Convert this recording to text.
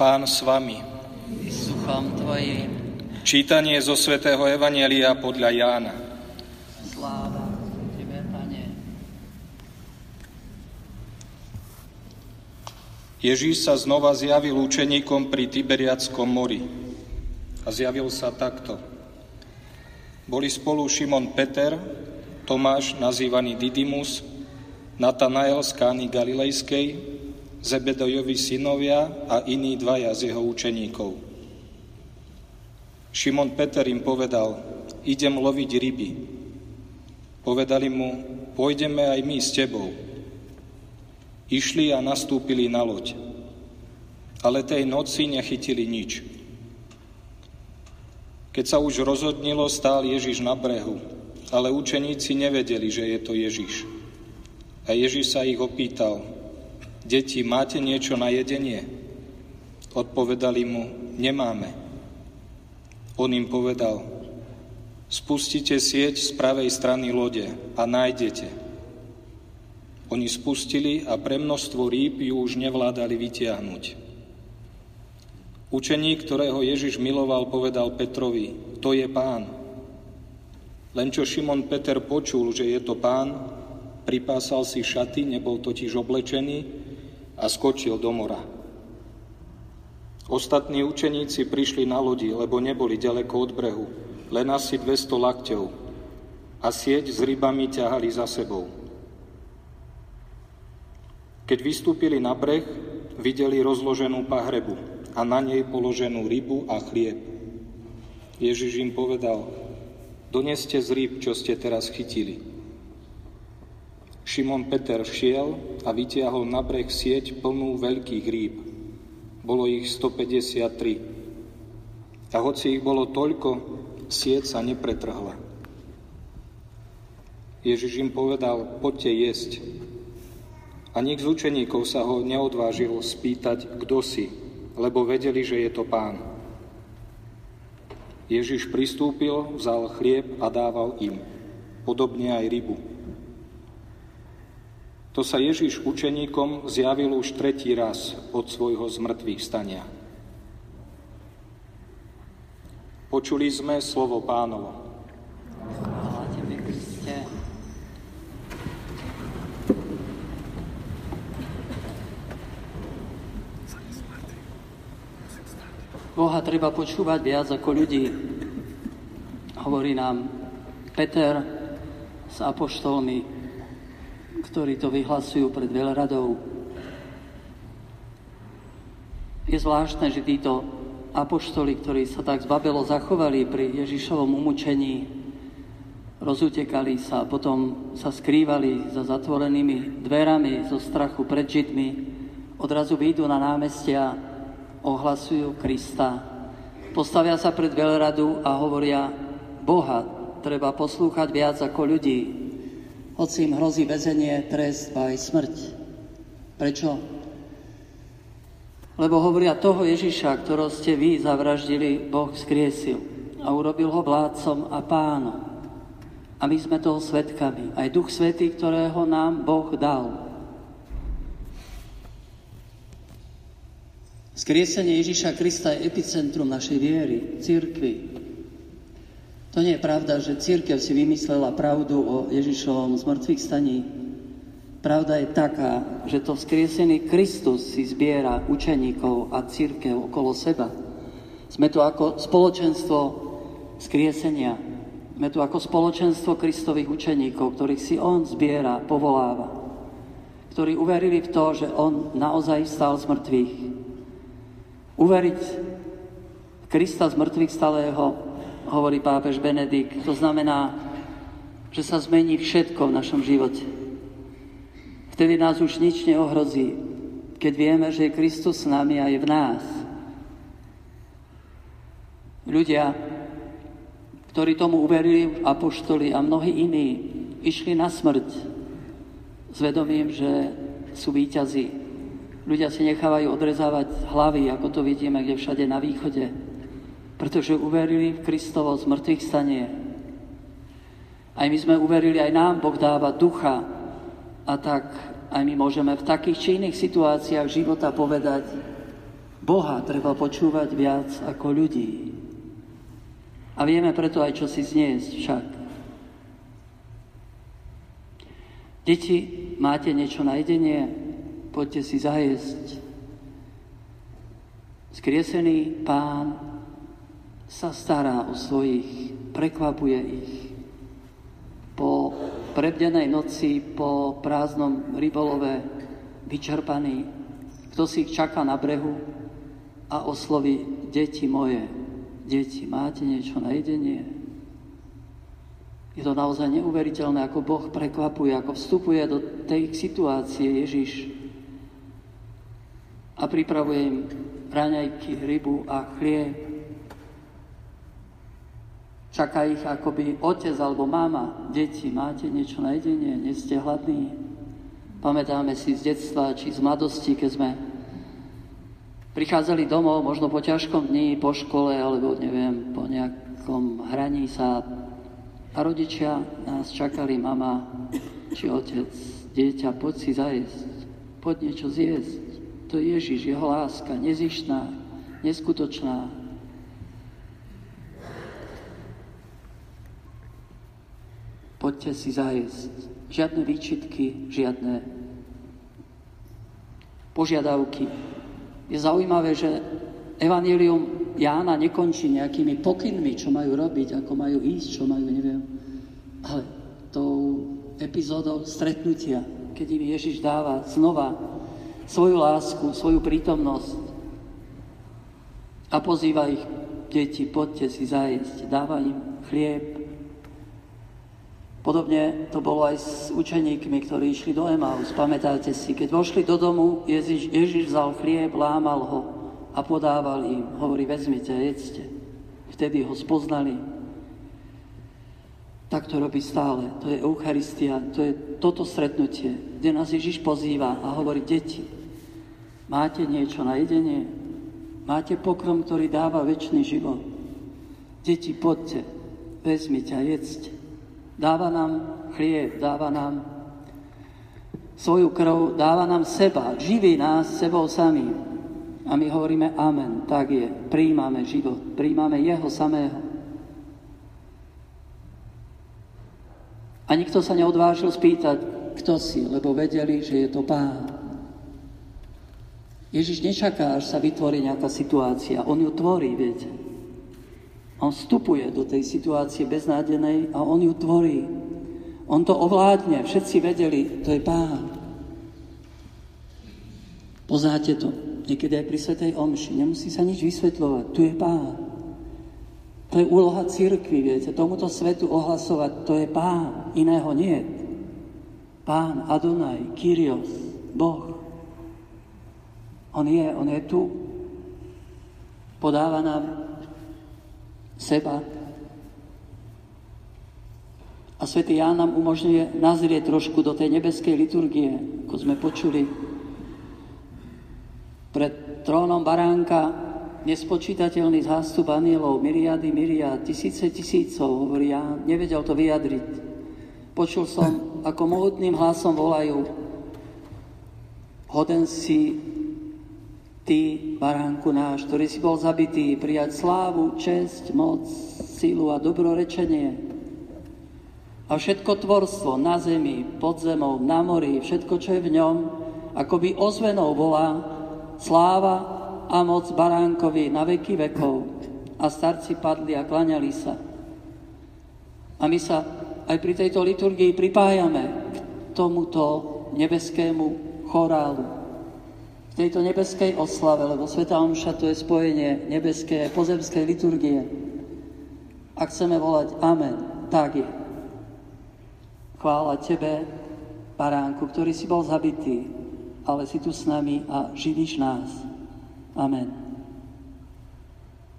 Pán s vami. duchom Tvojim. Čítanie zo svätého Evanielia podľa Jána. Sláva Tebe, Pane. Ježíš sa znova zjavil učeníkom pri Tiberiackom mori. A zjavil sa takto. Boli spolu Šimon Peter, Tomáš, nazývaný Didymus, Natanael z Kány Galilejskej, Zebedojovi synovia a iní dvaja z jeho učeníkov. Šimon Peter im povedal, idem loviť ryby. Povedali mu, pôjdeme aj my s tebou. Išli a nastúpili na loď. Ale tej noci nechytili nič. Keď sa už rozhodnilo, stál Ježiš na brehu, ale učeníci nevedeli, že je to Ježiš. A Ježiš sa ich opýtal, deti, máte niečo na jedenie? Odpovedali mu, nemáme. On im povedal, spustite sieť z pravej strany lode a nájdete. Oni spustili a pre množstvo rýb ju už nevládali vytiahnuť. Učeník, ktorého Ježiš miloval, povedal Petrovi, to je pán. Len čo Šimon Peter počul, že je to pán, pripásal si šaty, nebol totiž oblečený a skočil do mora. Ostatní učeníci prišli na lodi, lebo neboli ďaleko od brehu, len asi 200 lakťov a sieť s rybami ťahali za sebou. Keď vystúpili na breh, videli rozloženú pahrebu a na nej položenú rybu a chlieb. Ježiš im povedal, doneste z ryb, čo ste teraz chytili. Šimon Peter šiel a vytiahol na breh sieť plnú veľkých rýb. Bolo ich 153. A hoci ich bolo toľko, sieť sa nepretrhla. Ježiš im povedal, poďte jesť. A nik z učeníkov sa ho neodvážil spýtať, kto si, lebo vedeli, že je to pán. Ježiš pristúpil, vzal chlieb a dával im, podobne aj rybu. To sa Ježiš učeníkom zjavil už tretí raz od svojho zmrtvých stania. Počuli sme slovo pánovo. Boha treba počúvať viac ako ľudí. Hovorí nám Peter s apoštolmi, ktorí to vyhlasujú pred veľradou. Je zvláštne, že títo apoštoli, ktorí sa tak zbabelo zachovali pri Ježišovom umúčení, rozutekali sa, potom sa skrývali za zatvorenými dverami zo strachu pred Židmi, odrazu výjdu na námestia, ohlasujú Krista, postavia sa pred veľradu a hovoria, Boha treba poslúchať viac ako ľudí, hoci im hrozí väzenie, trest aj smrť. Prečo? Lebo hovoria toho Ježiša, ktorého ste vy zavraždili, Boh skriesil a urobil ho vládcom a pánom. A my sme toho svetkami. Aj Duch Svetý, ktorého nám Boh dal. Skriesenie Ježiša Krista je epicentrum našej viery, církvy. To nie je pravda, že církev si vymyslela pravdu o Ježišovom zmrtvých staní. Pravda je taká, že to vzkriesený Kristus si zbiera učeníkov a církev okolo seba. Sme tu ako spoločenstvo skriesenia. Sme tu ako spoločenstvo Kristových učeníkov, ktorých si On zbiera, povoláva. Ktorí uverili v to, že On naozaj stal z mŕtvych. Uveriť Krista z mŕtvych stalého, hovorí pápež Benedikt, to znamená, že sa zmení všetko v našom živote. Vtedy nás už nič neohrozí, keď vieme, že je Kristus s nami a je v nás. Ľudia, ktorí tomu uverili, apoštoli a mnohí iní, išli na smrť s vedomím, že sú výťazí. Ľudia si nechávajú odrezávať hlavy, ako to vidíme kde všade na východe, pretože uverili v Kristovo zmrtvých stanie. Aj my sme uverili, aj nám Boh dáva ducha a tak aj my môžeme v takých či iných situáciách života povedať, Boha treba počúvať viac ako ľudí. A vieme preto aj čo si zniesť však. Deti, máte niečo na jedenie? Poďte si zajesť. Skriesený pán sa stará o svojich, prekvapuje ich. Po prebdenej noci, po prázdnom rybolove, vyčerpaný, kto si ich čaká na brehu a osloví, deti moje, deti, máte niečo na jedenie? Je to naozaj neuveriteľné, ako Boh prekvapuje, ako vstupuje do tej situácie Ježiš a pripravuje im raňajky, rybu a chlieb. Čaká ich akoby otec alebo mama. Deti, máte niečo na jedenie? Nie ste hladní? Pamätáme si z detstva či z mladosti, keď sme prichádzali domov, možno po ťažkom dni, po škole, alebo neviem, po nejakom hraní sa a rodičia nás čakali, mama či otec, dieťa, poď si zajesť, poď niečo zjesť. To je Ježiš, jeho láska, nezištná, neskutočná. Poďte si zajesť. Žiadne výčitky, žiadne požiadavky. Je zaujímavé, že Evangelium Jána nekončí nejakými pokynmi, čo majú robiť, ako majú ísť, čo majú, neviem. Ale tou epizódou stretnutia, keď im Ježiš dáva znova svoju lásku, svoju prítomnosť a pozýva ich, deti, poďte si zajesť, dáva im chlieb. Podobne to bolo aj s učeníkmi, ktorí išli do Emaus. Pamätáte si, keď vošli do domu, Ježiš, Ježiš vzal chlieb, lámal ho a podával im. Hovorí, vezmite, jedzte. Vtedy ho spoznali. Tak to robí stále. To je Eucharistia, to je toto stretnutie, kde nás Ježiš pozýva a hovorí, deti, Máte niečo na jedenie? Máte pokrom, ktorý dáva väčší život? Deti, poďte, vezmite a jedzte. Dáva nám chlieb, dáva nám svoju krv, dáva nám seba, živí nás sebou samým. A my hovoríme amen, tak je, príjmame život, príjmame jeho samého. A nikto sa neodvážil spýtať, kto si, lebo vedeli, že je to pán. Ježiš nečaká, až sa vytvorí nejaká situácia. On ju tvorí, viete. On vstupuje do tej situácie beznádenej a on ju tvorí. On to ovládne. Všetci vedeli, to je pán. Poznáte to. Niekedy aj pri Svetej Omši. Nemusí sa nič vysvetľovať. Tu je pán. To je úloha církvy, viete. Tomuto svetu ohlasovať, to je pán. Iného nie. Pán, Adonaj, Kyrios, Boh. On je, on je tu. Podáva nám seba. A svätý Ján nám umožňuje nazrieť trošku do tej nebeskej liturgie, ako sme počuli. Pred trónom baránka nespočítateľný zástup anielov, myriady, myriad, tisíce tisícov, hovorí Ján, nevedel to vyjadriť. Počul som, ako mohutným hlasom volajú, hoden si Ty, baránku náš, ktorý si bol zabitý, prijať slávu, česť, moc, sílu a dobrorečenie. A všetko tvorstvo na zemi, pod zemou, na mori, všetko, čo je v ňom, akoby ozvenou volá sláva a moc baránkovi na veky vekov. A starci padli a klaňali sa. A my sa aj pri tejto liturgii pripájame k tomuto nebeskému chorálu tejto nebeskej oslave, lebo Sveta Omša to je spojenie nebeskej a pozemskej liturgie. Ak chceme volať Amen, tak je. Chvála Tebe, Baránku, ktorý si bol zabitý, ale si tu s nami a živíš nás. Amen.